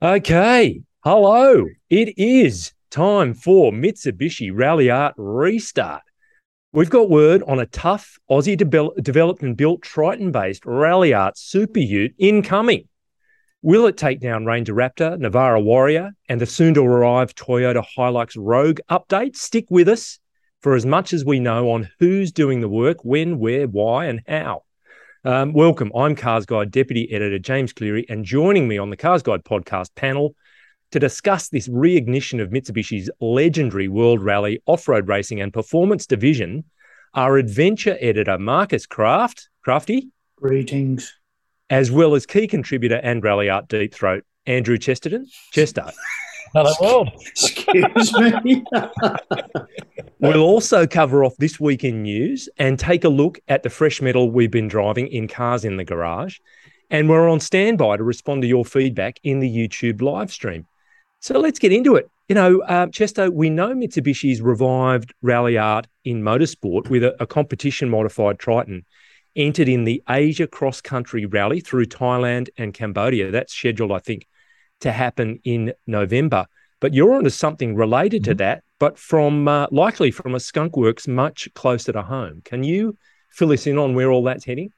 Okay. Hello. It is time for Mitsubishi Ralliart Restart. We've got word on a tough Aussie de- developed and built Triton based Ralliart Super Ute incoming. Will it take down Ranger Raptor, Navara Warrior, and the soon to arrive Toyota Hilux Rogue update? Stick with us for as much as we know on who's doing the work, when, where, why, and how. Um, welcome. I'm Cars Guide Deputy Editor James Cleary, and joining me on the Cars Guide podcast panel to discuss this reignition of Mitsubishi's legendary World Rally off road racing and performance division are adventure editor Marcus Craft, Crafty. Greetings. As well as key contributor and Ralliart Deep Throat, Andrew Chesterton. Chester. Hello, world. Excuse me. we'll also cover off this week in news and take a look at the fresh metal we've been driving in cars in the garage. And we're on standby to respond to your feedback in the YouTube live stream. So let's get into it. You know, uh, Chesto, we know Mitsubishi's revived Ralliart in motorsport with a, a competition modified Triton entered in the Asia Cross Country Rally through Thailand and Cambodia. That's scheduled, I think, to happen in November. But you're onto something related mm-hmm. to that, but from uh, likely from a skunk works much closer to home. Can you fill us in on where all that's heading?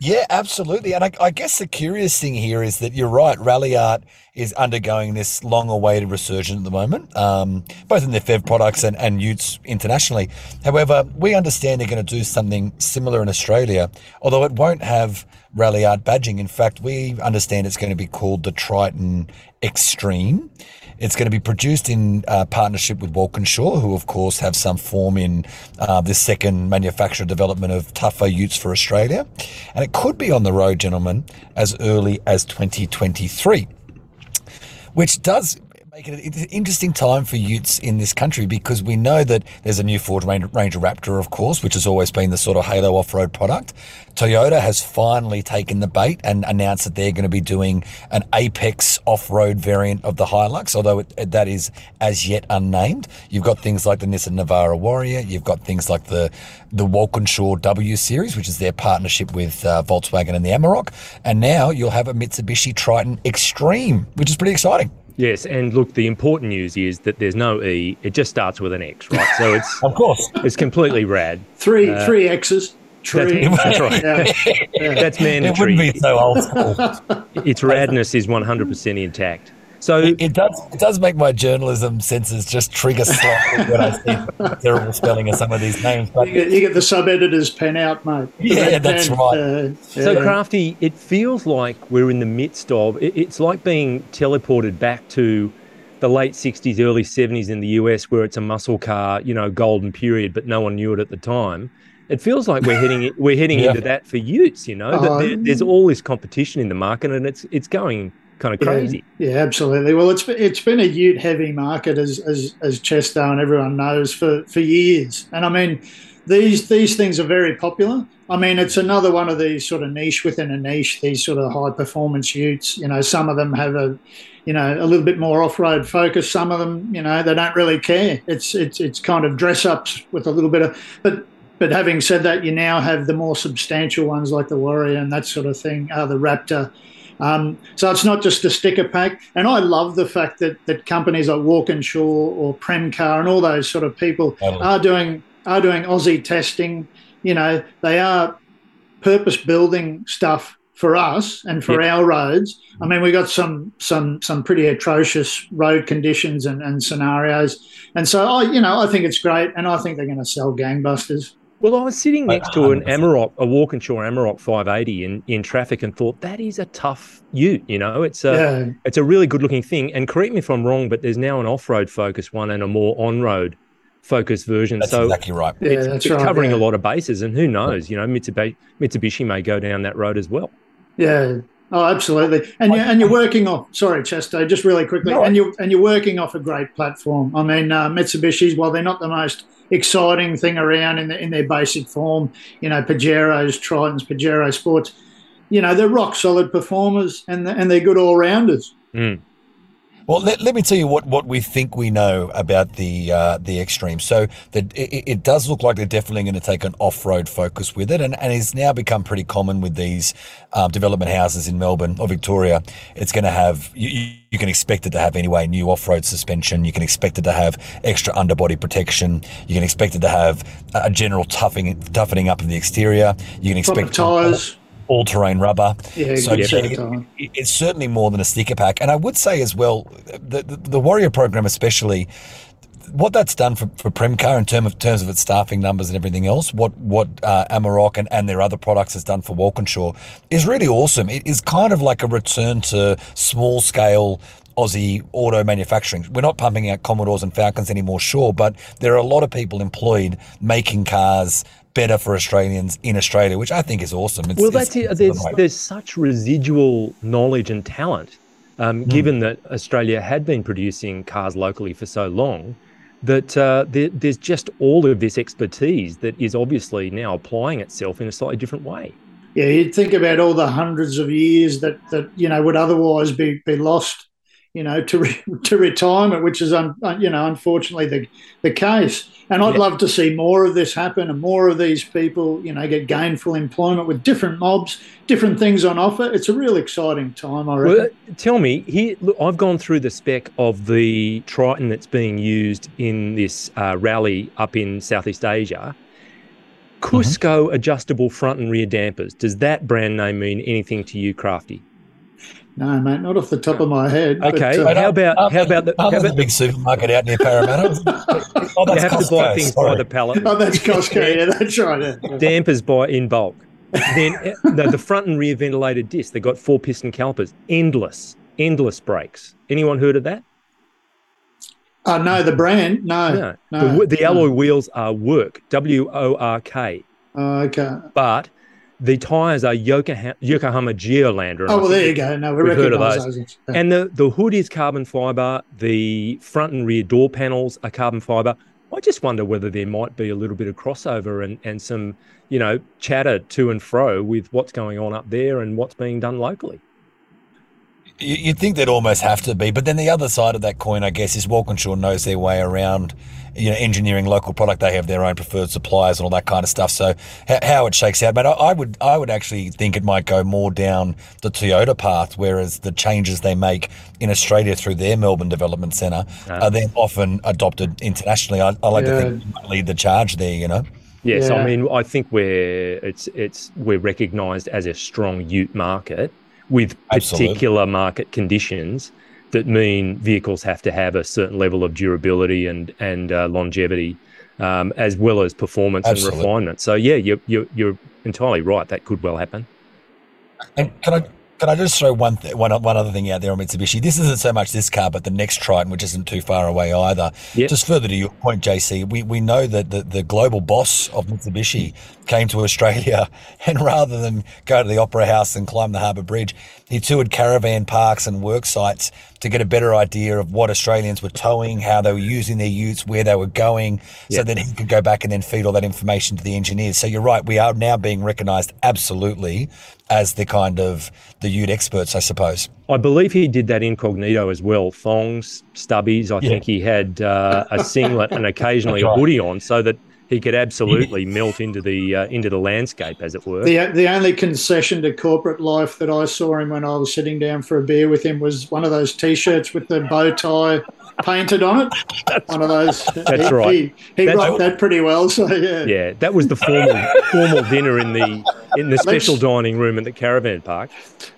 Yeah, absolutely. And I, I, guess the curious thing here is that you're right. Ralliart is undergoing this long awaited resurgence at the moment, um, both in their FEV products and, and Utes internationally. However, we understand they're going to do something similar in Australia, although it won't have Ralliart badging. In fact, we understand it's going to be called the Triton Extreme. It's going to be produced in uh, partnership with Walkinshaw, who, of course, have some form in uh, this second manufacturer development of tougher utes for Australia. And it could be on the road, gentlemen, as early as 2023, which does make it an interesting time for utes in this country because we know that there's a new Ford Ranger Raptor, of course, which has always been the sort of halo off-road product. Toyota has finally taken the bait and announced that they're going to be doing an Apex off-road variant of the Hilux, although it, that is as yet unnamed. You've got things like the Nissan Navara Warrior. You've got things like the the Walkinshaw W Series, which is their partnership with uh, Volkswagen and the Amarok, and now you'll have a Mitsubishi Triton Extreme, which is pretty exciting. Yes, and look, the important news is that there's no E; it just starts with an X, right? So it's of course it's completely rad. Three uh, three X's. Tree. That's, that's right. Yeah. Yeah. That's mandatory. It wouldn't be so old school. its radness is 100% intact. So it, it, does it does make my journalism senses just trigger slightly when I see terrible spelling of some of these names. But you get, you get the sub editor's pen out, mate. Yeah, that's pen, right. Uh, yeah. So crafty, it feels like we're in the midst of. It, it's like being teleported back to the late 60s, early 70s in the US, where it's a muscle car, you know, golden period, but no one knew it at the time. It feels like we're heading we're heading yeah. into that for Utes. You know, um, there, there's all this competition in the market, and it's it's going kind of crazy. Yeah, yeah, absolutely. Well, it's it's been a Ute heavy market as as as Chesto and everyone knows for for years, and I mean these these things are very popular. I mean, it's another one of these sort of niche within a niche. These sort of high performance Utes. You know, some of them have a you know a little bit more off road focus. Some of them, you know, they don't really care. It's it's it's kind of dress ups with a little bit of but. But having said that, you now have the more substantial ones like the Warrior and that sort of thing, uh, the Raptor, um, so it's not just a sticker pack. And I love the fact that that companies like Walkinshaw or Premcar and all those sort of people are doing are doing Aussie testing. You know, they are purpose building stuff for us and for yep. our roads. I mean, we got some some some pretty atrocious road conditions and, and scenarios, and so I, you know, I think it's great, and I think they're going to sell gangbusters. Well, I was sitting next to an Amarok, a Walkinshaw Amarok 580 in, in traffic and thought that is a tough ute. You know, it's a yeah. it's a really good looking thing. And correct me if I'm wrong, but there's now an off road focused one and a more on road focused version. That's so exactly right. Yeah, it's, that's it's right, covering yeah. a lot of bases, and who knows? You know, Mitsubishi, Mitsubishi may go down that road as well. Yeah, Oh, absolutely. And you and you're working off. Sorry, Chester, just really quickly. No, and you and you're working off a great platform. I mean, uh, Mitsubishi's. While they're not the most exciting thing around in the, in their basic form, you know, Pajeros, Tritons, Pajero Sports, you know, they're rock solid performers and and they're good all rounders. Mm. Well, let, let me tell you what, what we think we know about the uh, the Extreme. So the, it, it, does look like they're definitely going to take an off road focus with it, and and it's now become pretty common with these um, development houses in Melbourne or Victoria. It's going to have you, you can expect it to have anyway new off road suspension. You can expect it to have extra underbody protection. You can expect it to have a general toughing toughening up of the exterior. You can expect tires all terrain rubber. Yeah, so it, it, it's certainly more than a sticker pack. And I would say as well, the, the, the Warrior program, especially, what that's done for, for Premcar in term of, terms of its staffing numbers and everything else, what what uh, Amarok and, and their other products has done for Walkinshaw is really awesome. It is kind of like a return to small scale Aussie auto manufacturing. We're not pumping out Commodores and Falcons anymore, sure, but there are a lot of people employed making cars better for Australians in Australia, which I think is awesome. It's, well, that's it. There's, there's such residual knowledge and talent, um, mm. given that Australia had been producing cars locally for so long, that uh, there, there's just all of this expertise that is obviously now applying itself in a slightly different way. Yeah, you'd think about all the hundreds of years that that you know would otherwise be be lost you know, to re- to retirement, which is, un- you know, unfortunately the the case. And I'd yeah. love to see more of this happen and more of these people, you know, get gainful employment with different mobs, different things on offer. It's a real exciting time, I reckon. Well, tell me, here, look, I've gone through the spec of the Triton that's being used in this uh, rally up in Southeast Asia. Cusco mm-hmm. adjustable front and rear dampers. Does that brand name mean anything to you, Crafty? No, mate, not off the top of my head. Okay, but, uh, how about how about the, how about the big supermarket out near Parramatta? oh, you have Costco, to buy things sorry. by the pallet. Oh, that's Costco. yeah, that's right. Yeah. Dampers by in bulk. then the, the front and rear ventilated disc. They got four piston calipers. Endless, endless brakes. Anyone heard of that? Uh, no, the brand. No, no. no the, the alloy no. wheels are Work. W O R K. Oh, okay. But the tyres are Yokohama, Yokohama Geolandar. Oh, well, there you go. No, we have heard of those. those. Yeah. And the, the hood is carbon fibre. The front and rear door panels are carbon fibre. I just wonder whether there might be a little bit of crossover and, and some, you know, chatter to and fro with what's going on up there and what's being done locally. You'd think they'd almost have to be, but then the other side of that coin, I guess, is Walkinshaw knows their way around, you know, engineering local product. They have their own preferred suppliers and all that kind of stuff. So how it shakes out, but I would, I would actually think it might go more down the Toyota path, whereas the changes they make in Australia through their Melbourne Development Centre ah. are then often adopted internationally. I, I like yeah. to think lead the charge there, you know. Yes, yeah. I mean, I think we're it's it's we're recognised as a strong Ute market with particular Absolutely. market conditions that mean vehicles have to have a certain level of durability and and uh, longevity, um, as well as performance Absolutely. and refinement. So yeah, you're, you're you're entirely right. That could well happen. And can I can I just throw one, th- one, one other thing out there on Mitsubishi? This isn't so much this car, but the next Triton, which isn't too far away either. Yep. Just further to your point, JC, we, we know that the, the global boss of Mitsubishi came to Australia, and rather than go to the Opera House and climb the Harbour Bridge, he toured caravan parks and work sites to get a better idea of what Australians were towing, how they were using their utes, where they were going, yep. so that he could go back and then feed all that information to the engineers. So you're right, we are now being recognised absolutely as the kind of the ute experts, I suppose. I believe he did that incognito as well. Thongs, stubbies. I yeah. think he had uh, a singlet and occasionally right. a hoodie on, so that he could absolutely melt into the uh, into the landscape, as it were. The the only concession to corporate life that I saw him when I was sitting down for a beer with him was one of those T-shirts with the bow tie painted on it. That's one of those. That's he, right. He, he that's, rocked that pretty well. So yeah. Yeah, that was the formal formal dinner in the in the special let's, dining room at the caravan park.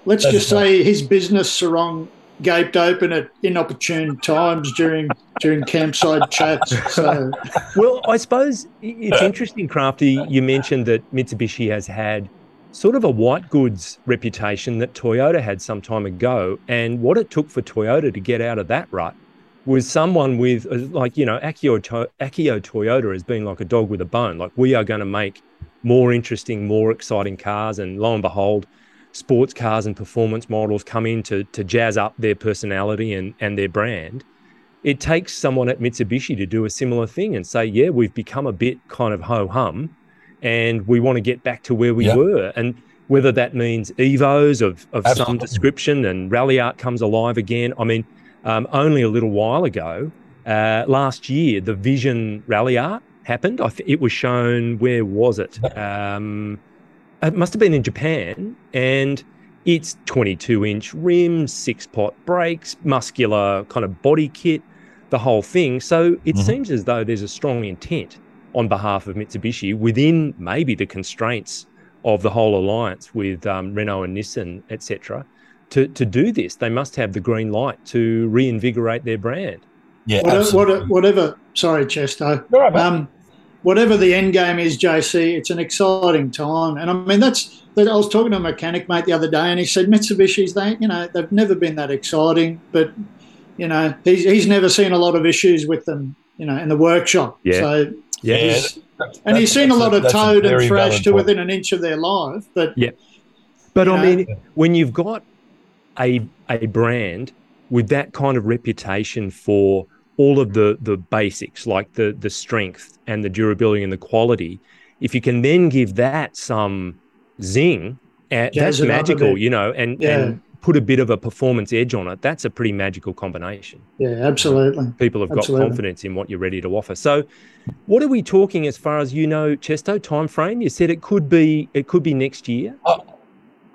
Let's that's just right. say his business sarong gaped open at inopportune times during during campsite chats. So, well, I suppose it's interesting, Crafty. You mentioned that Mitsubishi has had sort of a white goods reputation that Toyota had some time ago, and what it took for Toyota to get out of that rut was someone with uh, like you know Akio, Akio Toyoda has been like a dog with a bone. Like we are going to make more interesting, more exciting cars, and lo and behold, sports cars and performance models come in to, to jazz up their personality and, and their brand. It takes someone at Mitsubishi to do a similar thing and say, yeah, we've become a bit kind of ho hum and we want to get back to where we were. And whether that means Evos of, of some description and Ralliart comes alive again. I mean, um, only a little while ago. Uh, last year, the Vision Ralliart happened. Th- it was shown. Where was it? Um, it must have been in Japan, and it's 22 inch rims, six pot brakes, muscular kind of body kit, the whole thing. So it mm-hmm. seems as though there's a strong intent on behalf of Mitsubishi within maybe the constraints of the whole alliance with um, Renault and Nissan, etc. To, to do this, they must have the green light to reinvigorate their brand. Yeah, whatever. Whatever, whatever sorry, Chesto. Right, um, whatever the end game is, JC, it's an exciting time. And I mean, that's. That. I was talking to a mechanic mate the other day, and he said Mitsubishi's they, you know, they've never been that exciting, but you know, he's he's never seen a lot of issues with them, you know, in the workshop. Yeah. So yeah, and he's seen a lot of toad and thrash to within an inch of their life. But yeah, but I know, mean, when you've got a a brand with that kind of reputation for all of the the basics like the the strength and the durability and the quality if you can then give that some zing uh, that's magical you know and yeah. and put a bit of a performance edge on it that's a pretty magical combination. Yeah absolutely. People have absolutely. got confidence in what you're ready to offer. So what are we talking as far as you know chesto time frame you said it could be it could be next year. Uh,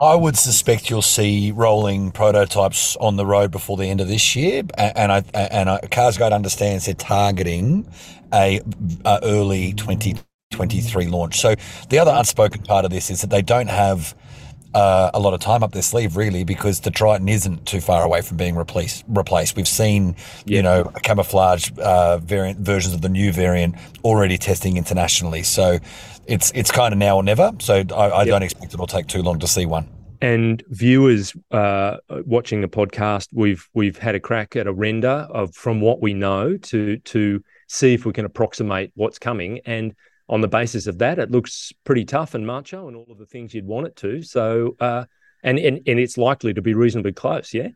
I would suspect you'll see rolling prototypes on the road before the end of this year, and I and I, CarsGuide understands they're targeting a, a early 2023 launch. So the other unspoken part of this is that they don't have uh, a lot of time up their sleeve, really, because the Triton isn't too far away from being replaced. Replaced. We've seen, you know, camouflage uh, variant versions of the new variant already testing internationally. So it's it's kind of now or never. So I, I yep. don't expect it'll take too long to see one. And viewers uh, watching the podcast, we've we've had a crack at a render of from what we know to to see if we can approximate what's coming. And on the basis of that, it looks pretty tough and macho and all of the things you'd want it to. So uh, and and and it's likely to be reasonably close. Yeah.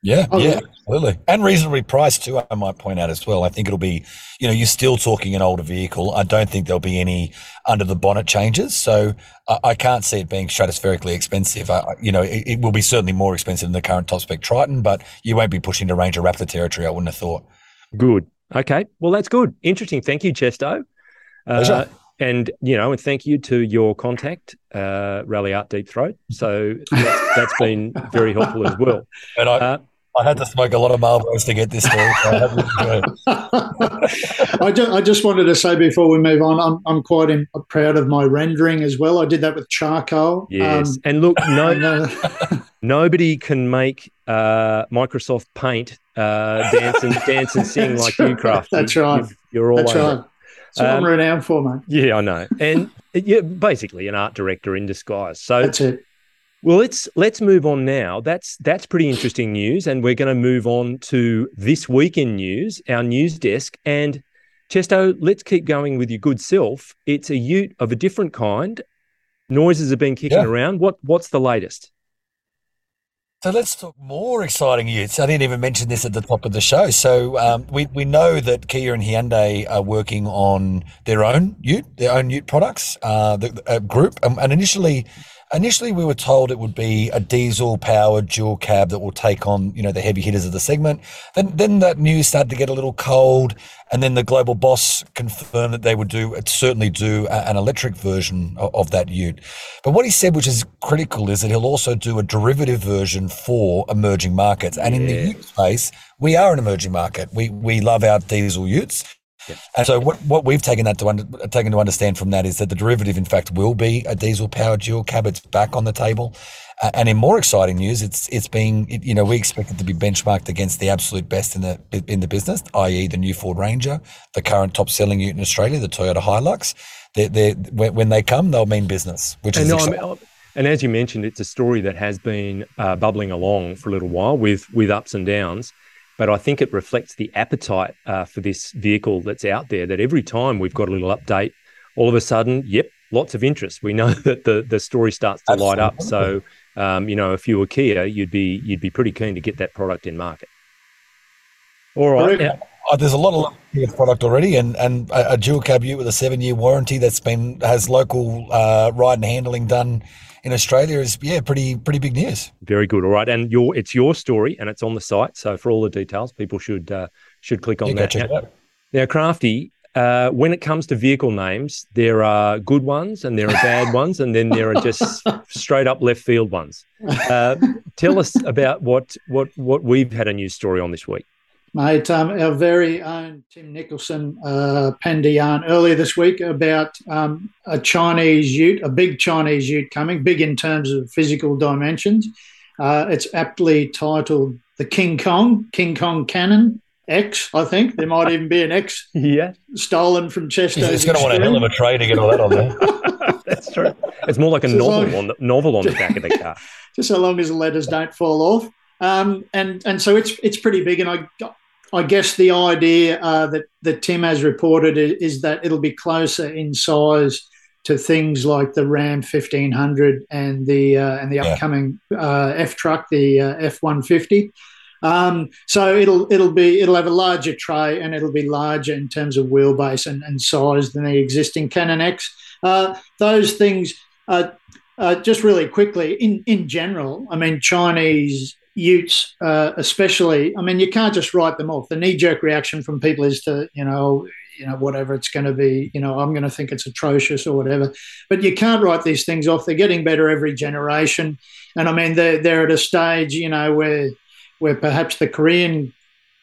Yeah, oh, yeah, absolutely. And reasonably priced too, I might point out as well. I think it'll be, you know, you're still talking an older vehicle. I don't think there'll be any under the bonnet changes. So I, I can't see it being stratospherically expensive. I, you know, it, it, will be certainly more expensive than the current top spec Triton, but you won't be pushing to Ranger Raptor territory, I wouldn't have thought. Good. Okay. Well, that's good. Interesting. Thank you, Chesto. Uh, and you know, and thank you to your contact, uh, Ralliart Deep Throat. So that's, that's been very helpful as well. And I, uh, I had to smoke a lot of Marlboros to get this story. I, just, I just wanted to say before we move on, I'm, I'm quite in, proud of my rendering as well. I did that with charcoal. Yes, um, and look, no, uh, nobody can make uh, Microsoft Paint uh, dance and dance and sing like you, Craft. That's right. you are all That's over. right. That's what um, I'm renowned for, mate. Yeah, I know. And you're basically an art director in disguise. So that's it. Well, let's let's move on now. That's that's pretty interesting news, and we're going to move on to this week in news, our news desk. And Chesto, let's keep going with your good self. It's a Ute of a different kind. Noises have been kicking yeah. around. What what's the latest? So let's talk more exciting utes. I didn't even mention this at the top of the show. So um, we we know that Kia and Hyundai are working on their own ute, their own ute products, uh, the uh, group, um, and initially Initially, we were told it would be a diesel-powered dual cab that will take on, you know, the heavy hitters of the segment. Then, then that news started to get a little cold, and then the global boss confirmed that they would do, uh, certainly do a, an electric version of, of, that Ute. But what he said, which is critical, is that he'll also do a derivative version for emerging markets. And yeah. in the Ute space, we are an emerging market. We we love our diesel Utes. And so what, what we've taken that to under, taken to understand from that is that the derivative, in fact, will be a diesel powered dual cab. It's back on the table. Uh, and in more exciting news, it's it's being it, you know we expect it to be benchmarked against the absolute best in the in the business, i.e. the new Ford Ranger, the current top selling unit in Australia, the Toyota Hilux. They're, they're, when they come, they'll mean business, which and is. No, and as you mentioned, it's a story that has been uh, bubbling along for a little while with with ups and downs. But I think it reflects the appetite uh, for this vehicle that's out there. That every time we've got a little update, all of a sudden, yep, lots of interest. We know that the the story starts to Absolutely. light up. So, um, you know, if you were Kia, you'd be you'd be pretty keen to get that product in market. All right. Oh, there's a lot of Kia product already, and and a, a dual cab ute with a seven year warranty that's been has local uh, ride and handling done in Australia is yeah pretty pretty big news. Very good. All right, and your it's your story and it's on the site. So for all the details, people should uh, should click on Yeah, that. Now, now, Crafty, uh, when it comes to vehicle names, there are good ones and there are bad ones, and then there are just straight up left field ones. Uh, tell us about what what what we've had a news story on this week. Mate, um, our very own Tim Nicholson uh, penned a yarn earlier this week about um, a Chinese ute, a big Chinese ute coming, big in terms of physical dimensions. Uh, it's aptly titled the King Kong, King Kong Cannon X, I think. There might even be an X Yeah, stolen from Chesto's. It's going to want a hell of a tray to get all that on there. that's true. It's more like a Just novel like- on the novel on the back of the car. just so long as the letters don't fall off. Um, and and so it's it's pretty big. And I I guess the idea uh, that that Tim has reported is, is that it'll be closer in size to things like the Ram fifteen hundred and the uh, and the upcoming uh, F truck, the uh, F one fifty. Um, so it'll it'll be it'll have a larger tray and it'll be larger in terms of wheelbase and, and size than the existing Cannon X. Uh, those things, uh, uh, just really quickly, in in general, I mean Chinese Utes, uh, especially. I mean you can't just write them off. The knee jerk reaction from people is to you know you know whatever it's going to be. You know I'm going to think it's atrocious or whatever. But you can't write these things off. They're getting better every generation, and I mean they're they're at a stage you know where where perhaps the Korean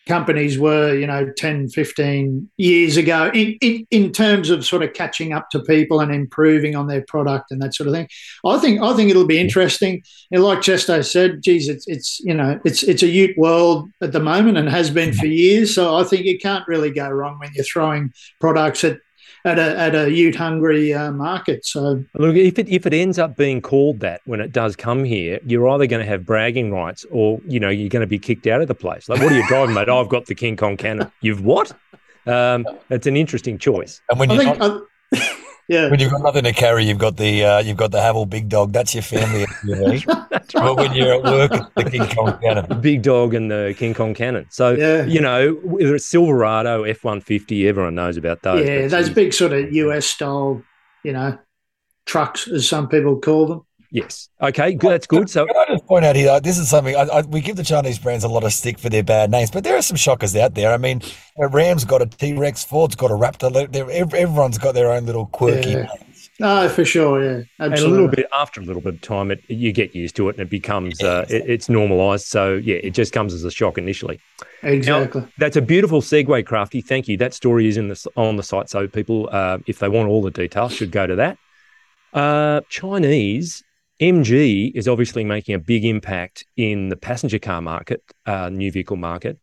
companies were, you know, 10, 15 years ago in, in, in terms of sort of catching up to people and improving on their product and that sort of thing. I think I think it'll be interesting. And like Chesto said, geez, it's it's you know, it's it's a Ute world at the moment and has been for years. So I think you can't really go wrong when you're throwing products at at a, at a Ute hungry uh, market. So Look, if it if it ends up being called that when it does come here, you're either going to have bragging rights or you know you're going to be kicked out of the place. Like, what are you driving, mate? I've got the King Kong cannon. You've what? Um, it's an interesting choice. And when I you're think, not, I, yeah. when you've got nothing to carry, you've got the uh, you've got the Haval Big Dog. That's your family SUV. That's but when you're at work, it's the King Kong Cannon. The big dog and the King Kong cannon. So Yeah. you know, whether it's Silverado, F one fifty, everyone knows about those. yeah, those geez, big sort of US style, you know, trucks, as some people call them. Yes. Okay. Good. That's good. So Can I just point out here? like, This is something I, I, we give the Chinese brands a lot of stick for their bad names, but there are some shockers out there. I mean, you Ram's got a T Rex, Ford's got a Raptor. Everyone's got their own little quirky. Yeah. No, for sure, yeah, absolutely. and a little bit after a little bit of time, it you get used to it and it becomes uh, it, it's normalized. So yeah, it just comes as a shock initially. exactly. That's a beautiful segue, Crafty. Thank you. That story is in the on the site, so people, uh, if they want all the details, should go to that. Uh, Chinese MG is obviously making a big impact in the passenger car market, uh, new vehicle market,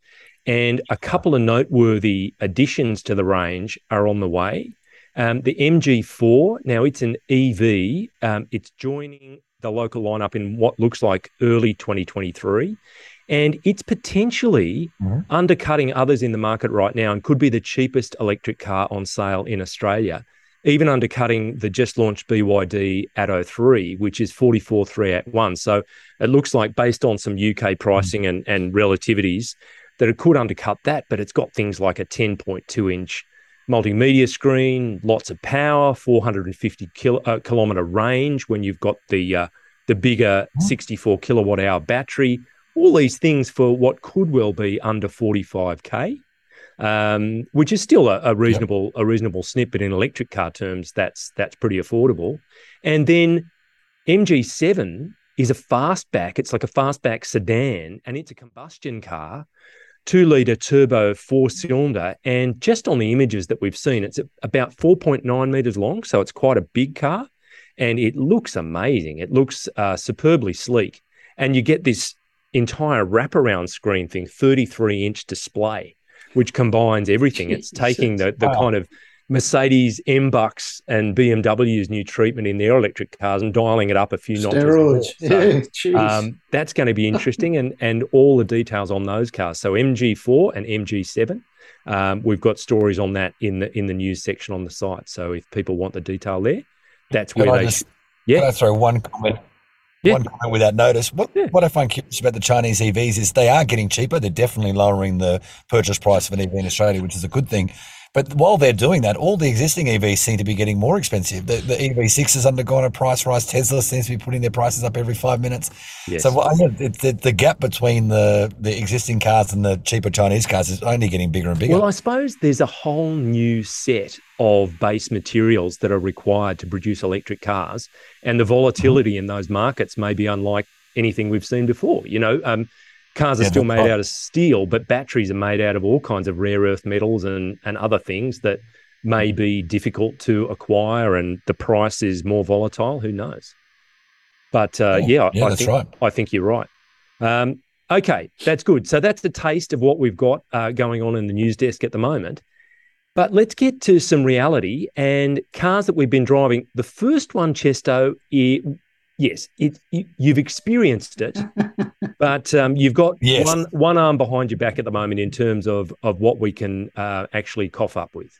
and a couple of noteworthy additions to the range are on the way. Um, the MG4 now it's an EV. Um, it's joining the local lineup in what looks like early 2023 and it's potentially Mhm. undercutting others in the market right now and could be the cheapest electric car on sale in Australia, even undercutting the just launched BYD Atto 3, which is 44,381. So it looks like, based on some UK pricing and, and relativities, that it could undercut that, but it's got things like a 10.2 inch multimedia screen, lots of power, 450 kilo, uh, kilometer range when you've got the uh, the bigger 64 kilowatt hour battery. All these things for what could well be under 45k, um, which is still a, a reasonable a reasonable snippet in electric car terms. That's that's pretty affordable. And then MG7 is a fastback. It's like a fastback sedan, and it's a combustion car two litre turbo four cylinder. And just on the images that we've seen, it's about 4.9 metres long. So it's quite a big car and it looks amazing. It looks uh, superbly sleek. And you get this entire wraparound screen thing, 33 inch display, which combines everything. It's taking the, the Wow. kind of Mercedes MBUX and BMW's new treatment in their electric cars and dialing it up a few notches. Steroids. So, yeah, um, that's going to be interesting, and and all the details on those cars. So MG4 and MG7, um, we've got stories on that in the in the news section on the site. So if people want the detail there, that's Can where I they. just- yeah. Can I throw one comment? Yeah. One comment without notice. What Yeah. what I find curious about the Chinese EVs is they are getting cheaper. They're definitely lowering the purchase price of an EV in Australia, which is a good thing. But while they're doing that, all the existing EVs seem to be getting more expensive. The, the EV6 has undergone a price rise. Tesla seems to be putting their prices up every five minutes. Yes. So well, the, the, gap between the, the existing cars and the cheaper Chinese cars is only getting bigger and bigger. Well, I suppose there's a whole new set of base materials that are required to produce electric cars, and the volatility mm-hmm. in those markets may be unlike anything we've seen before. You know, um, Cars are yeah, still made out of steel, but batteries are made out of all kinds of rare earth metals and, and other things that may be difficult to acquire, and the price is more volatile. Who knows? But uh, yeah, yeah, I, that's think, right. I think you're right. Um, okay, that's good. So that's the taste of what we've got uh, going on in the news desk at the moment. But let's get to some reality and cars that we've been driving. The first one, Chesto, yes, it, you, have experienced it, but um, you've got yes. one one arm behind your back at the moment in terms of of what we can uh, actually cough up with.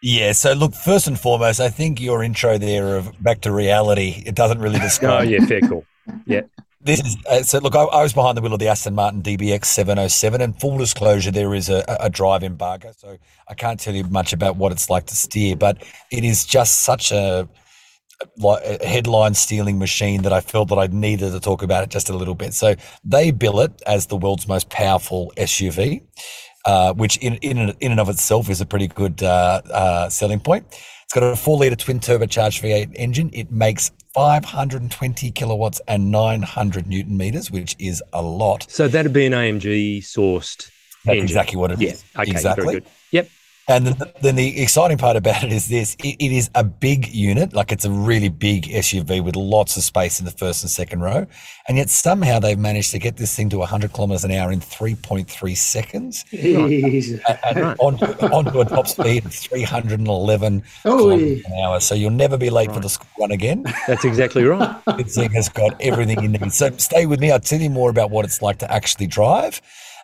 Yeah. So look, first and foremost, I think your intro there of back to reality it doesn't really describe. oh yeah, fair call. Yeah. This is uh, so. Look, I, I, was behind the wheel of the Aston Martin DBX 707, and full disclosure, there is a, a drive embargo, so I can't tell you much about what it's like to steer. But it is just such a like a headline stealing machine that I felt that I needed to talk about it just a little bit. So they bill it as the world's most powerful SUV, uh, which in, in in and of itself is a pretty good uh, uh, selling point. It's got a four liter twin turbocharged V8 engine. It makes 520 kilowatts and 900 newton meters, which is a lot. So that'd be an AMG sourced. That's engine. exactly what it is. Yeah. Okay. Exactly. Very good. Yep. And then, then the exciting part about it is this it, it is a big unit, like it's a really big SUV with lots of space in the first and second row. And yet somehow they've managed to get this thing to 100 kilometers an hour in 3.3 seconds. and, and onto, onto, a top speed of 311 oh, kilometers an hour. So you'll never be late right. for the school run again. That's exactly right. this thing has got everything you need. So stay with me. I'll tell you more about what it's like to actually drive.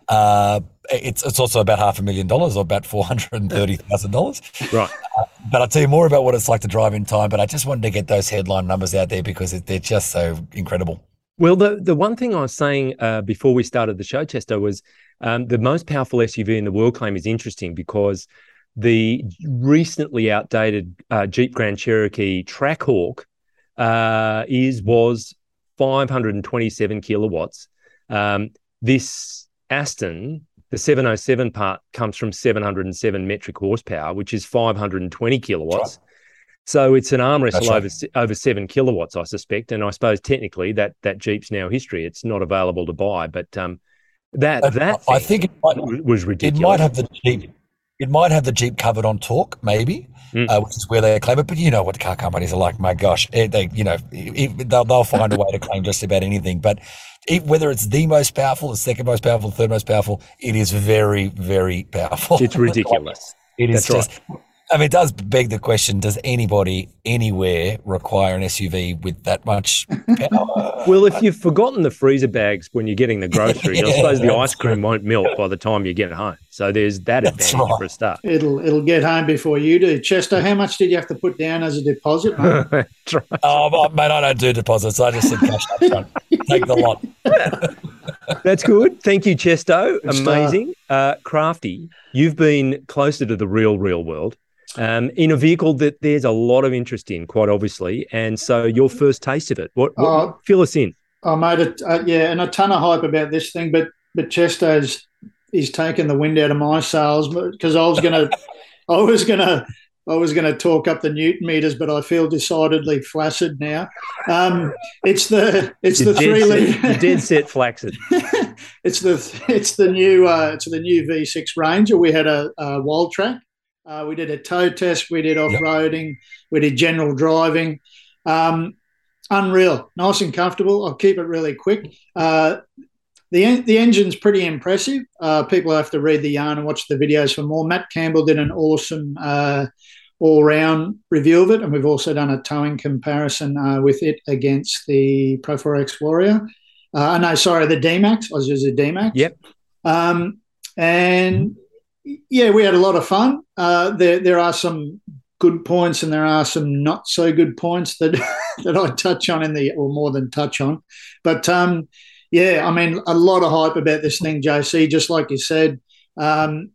Uh, it's it's also about half a million dollars or about four hundred and thirty thousand dollars. Right. Uh, but I'll tell you more about what it's like to drive in time. But I just wanted to get those headline numbers out there because it, they're just so incredible. Well, the the one thing I was saying uh, before we started the show, Chesto, was um, the most powerful SUV in the world claim is interesting because the recently outdated uh, Jeep Grand Cherokee Trackhawk uh, is was 527 kilowatts. Um, this Aston, the 707 part comes from 707 metric horsepower, which is 520 kilowatts. So it's an arm wrestle right. over over seven kilowatts, I suspect. And I suppose technically that that Jeep's now history. It's not available to buy, but um, that that I think it might, was ridiculous. It might have the Jeep. It might have the Jeep covered on torque, maybe, mm. uh, which is where they claim it. But you know what car companies are like. My gosh, eh, they you know they'll, they'll find a way to claim just about anything. But it, whether it's the most powerful, the second most powerful, the third most powerful, it is very, very powerful. It's ridiculous. it is That's just. Right. I mean, it does beg the question: Does anybody anywhere require an SUV with that much power? well, if you've forgotten the freezer bags when you're getting the groceries, yeah, I suppose the ice cream won't melt by the time you get home. So there's that that's advantage right. for a start. It'll it'll get home before you do. Chester, how much did you have to put down as a deposit? Mate? oh, mate, I don't do deposits. I just said cash up front. Take the lot. That's good. Thank you, Chesto. Amazing. Uh, Crafty, you've been closer to the real, real world um, in a vehicle that there's a lot of interest in, quite obviously. And so, your first taste of it, what, what uh, fill us in? I made it, uh, yeah, and a ton of hype about this thing, but but Chesto's he's taken the wind out of my sails because I was gonna, I was gonna. I was going to talk up the newton meters, but I feel decidedly flaccid now. Um, it's the it's you're the three liter. dead set flaccid. it's the it's the new uh, it's the new V6 Ranger. We had a, a Wildtrak, uh, we did a tow test. We did off roading. Yep. We did general driving. Um, unreal, nice and comfortable. I'll keep it really quick. Uh, the the engine's pretty impressive. Uh, people have to read the yarn and watch the videos for more. Matt Campbell did an awesome uh, all round review of it, and we've also done a towing comparison uh, with it against the Pro 4X Warrior. Uh, no, sorry, the D-Max. I was using the D-Max. Yep. Um, and yeah, we had a lot of fun. Uh, there, there are some good points and there are some not so good points that that I touch on in the, or more than touch on. But um, yeah, I mean, a lot of hype about this thing, JC. Just like you said, um,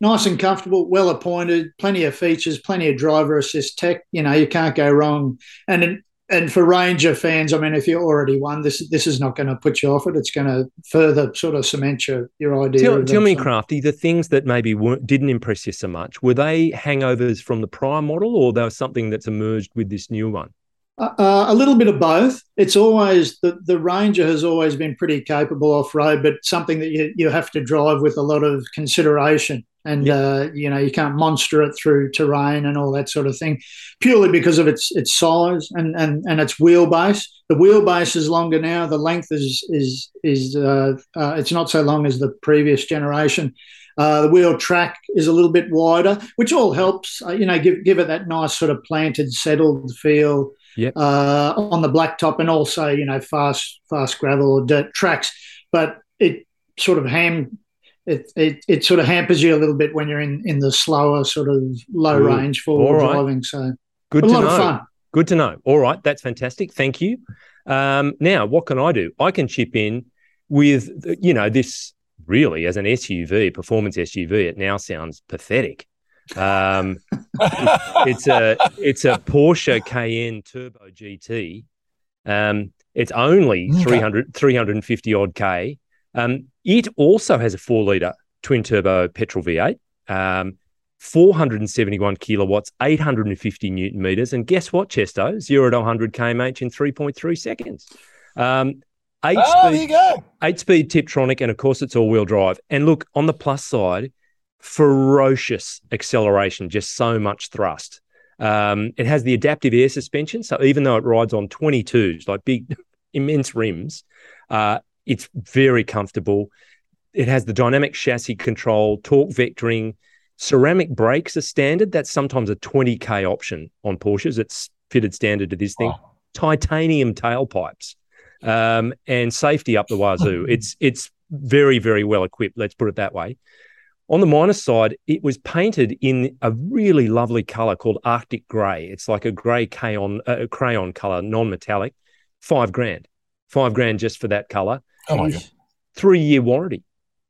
nice and comfortable, well appointed, plenty of features, plenty of driver assist tech. You know, you can't go wrong. And and for Ranger fans, I mean, if you already won, this this is not going to put you off it. It's going to further sort of cement your, your idea. Tell, tell me, Crafty, the things that maybe didn't impress you so much were they hangovers from the prior model, or they were something that's emerged with this new one? Uh, uh, a little bit of both. It's always the, the Ranger has always been pretty capable off road, but something that you, you have to drive with a lot of consideration. And yep. uh, you know you can't monster it through terrain and all that sort of thing, purely because of its its size and and, and its wheelbase. The wheelbase is longer now. The length is is is uh, uh, it's not so long as the previous generation. Uh, the wheel track is a little bit wider, which all helps. Uh, you know, give give it that nice sort of planted, settled feel yep. uh, on the blacktop, and also you know fast fast gravel or dirt tracks. But it sort of ham it, it it sort of hampers you a little bit when you're in in the slower sort of low Ooh. range forward right. driving. So good a to lot know. of fun. Good to know. All right, that's fantastic. Thank you. Um, now, what can I do? I can chip in with you know this really as an SUV, performance SUV. It now sounds pathetic. Um, it's a it's a Porsche Cayenne Turbo GT. Um, it's only okay. 300, 350 odd K. Um, it also has a four litre twin turbo petrol V8, um, 471 kilowatts, 850 newton meters. And guess what, Chesto? Zero to 100 kmh in 3.3 seconds. Um, eight oh, speed, there you go. Eight speed Tiptronic, and of course, it's all wheel drive. And look, on the plus side, ferocious acceleration, just so much thrust. Um, it has the adaptive air suspension. So even though it rides on 22s, like big, immense rims, uh, it's very comfortable. It has the dynamic chassis control, torque vectoring, ceramic brakes are standard. That's sometimes a 20k option on Porsches. It's fitted standard to this thing. Oh. Titanium tailpipes um, and safety up the wazoo. it's it's very very well equipped. Let's put it that way. On the minus side, it was painted in a really lovely color called Arctic Grey. It's like a grey crayon, uh, crayon color, non-metallic. Five grand, five grand just for that color. Oh my God. Three year warranty.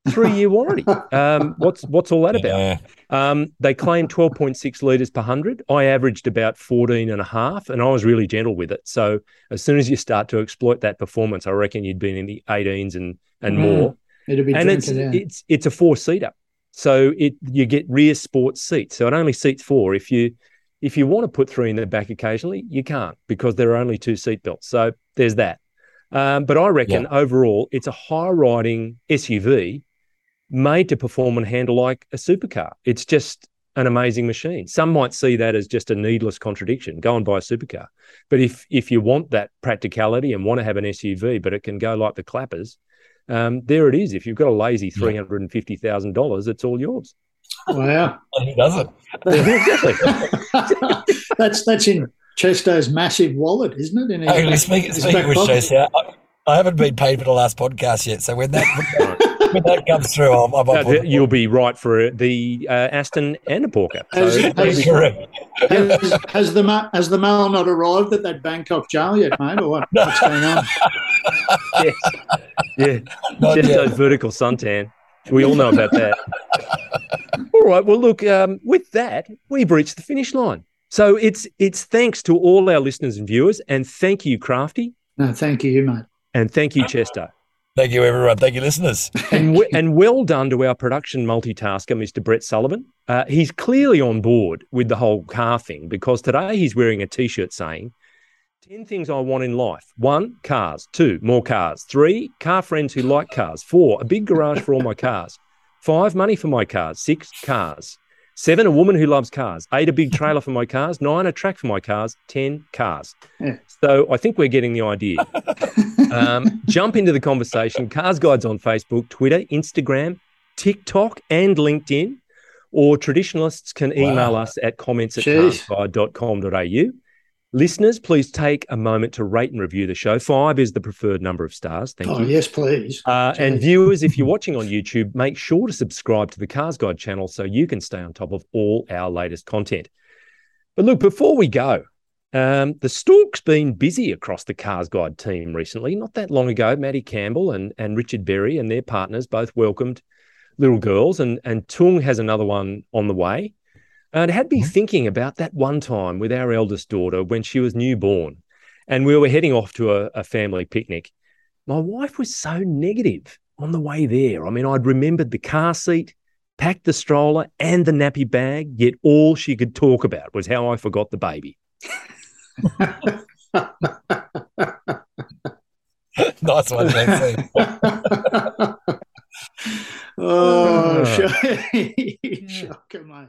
Three year warranty. Um, what's what's all that yeah. about? Um, they claim 12.6 litres per 100. I averaged about 14 and a half, and I was really gentle with it. So as soon as you start to exploit that performance, I reckon you'd be in the 18s and and mm. more. It'll be and it's, it's it's a four seater. So it you get rear sports seats. So it only seats four. If you if you want to put three in the back occasionally, you can't because there are only two seat belts. So there's that. Um, but I reckon yeah. overall, it's a high riding SUV made to perform and handle like a supercar. It's just an amazing machine. Some might see that as just a needless contradiction. Go and buy a supercar. But if if you want that practicality and want to have an SUV, but it can go like the clappers, um, there it is. If you've got a lazy three hundred and fifty thousand dollars, it's all yours. Wow, who doesn't? exactly. that's that's in Chesto's massive wallet, isn't it? In his, speaking, speaking with Chesto, I, I, haven't been paid for the last podcast yet, so when that when that comes through, I'll, I'll, no, you'll be right for the uh, Aston and a Porker. So has, has, has, has, the ma- has the mail not arrived at that Bangkok jail yet, mate, or what? what's going on? yes. Yeah, not just yet. those vertical suntan. We all know about that. all right. Well, look. Um, with that, we've reached the finish line. So it's it's thanks to all our listeners and viewers, and thank you, Crafty. No, thank you, mate. And thank you, Chester. Thank you, everyone. Thank you, listeners. and, w- and well done to our production multitasker, Mr. Brett Sullivan. Uh, he's clearly on board with the whole car thing because today he's wearing a t shirt saying, 10 things I want in life. One, cars. Two, more cars. Three, car friends who like cars. Four, a big garage for all my cars. Five, money for my cars. Six, cars. Seven, a woman who loves cars. Eight, a big trailer for my cars. Nine, a track for my cars. Ten, cars. Yeah. So I think we're getting the idea. um, jump into the conversation. Cars Guides on Facebook, Twitter, Instagram, TikTok, and LinkedIn. Or traditionalists can email wow. us at comments at carsguide.com.au. Listeners, please take a moment to rate and review the show. Five is the preferred number of stars. Thank oh, you. Yes, please. Uh, and viewers, if you're watching on YouTube, make sure to subscribe to the Cars Guide channel so you can stay on top of all our latest content. But look, before we go, um, the stalk's been busy across the Cars Guide team recently. Not that long ago, Matty Campbell and, and Richard Berry and their partners both welcomed little girls, and and Tung has another one on the way. And it had me Mhm. thinking about that one time with our eldest daughter when she was newborn, and we were heading off to a, a family picnic. My wife was so negative on the way there. I mean, I'd remembered the car seat, packed the stroller, and the nappy bag. Yet all she could talk about was how I forgot the baby. nice one, Nancy. oh, Ah. shocker, mate.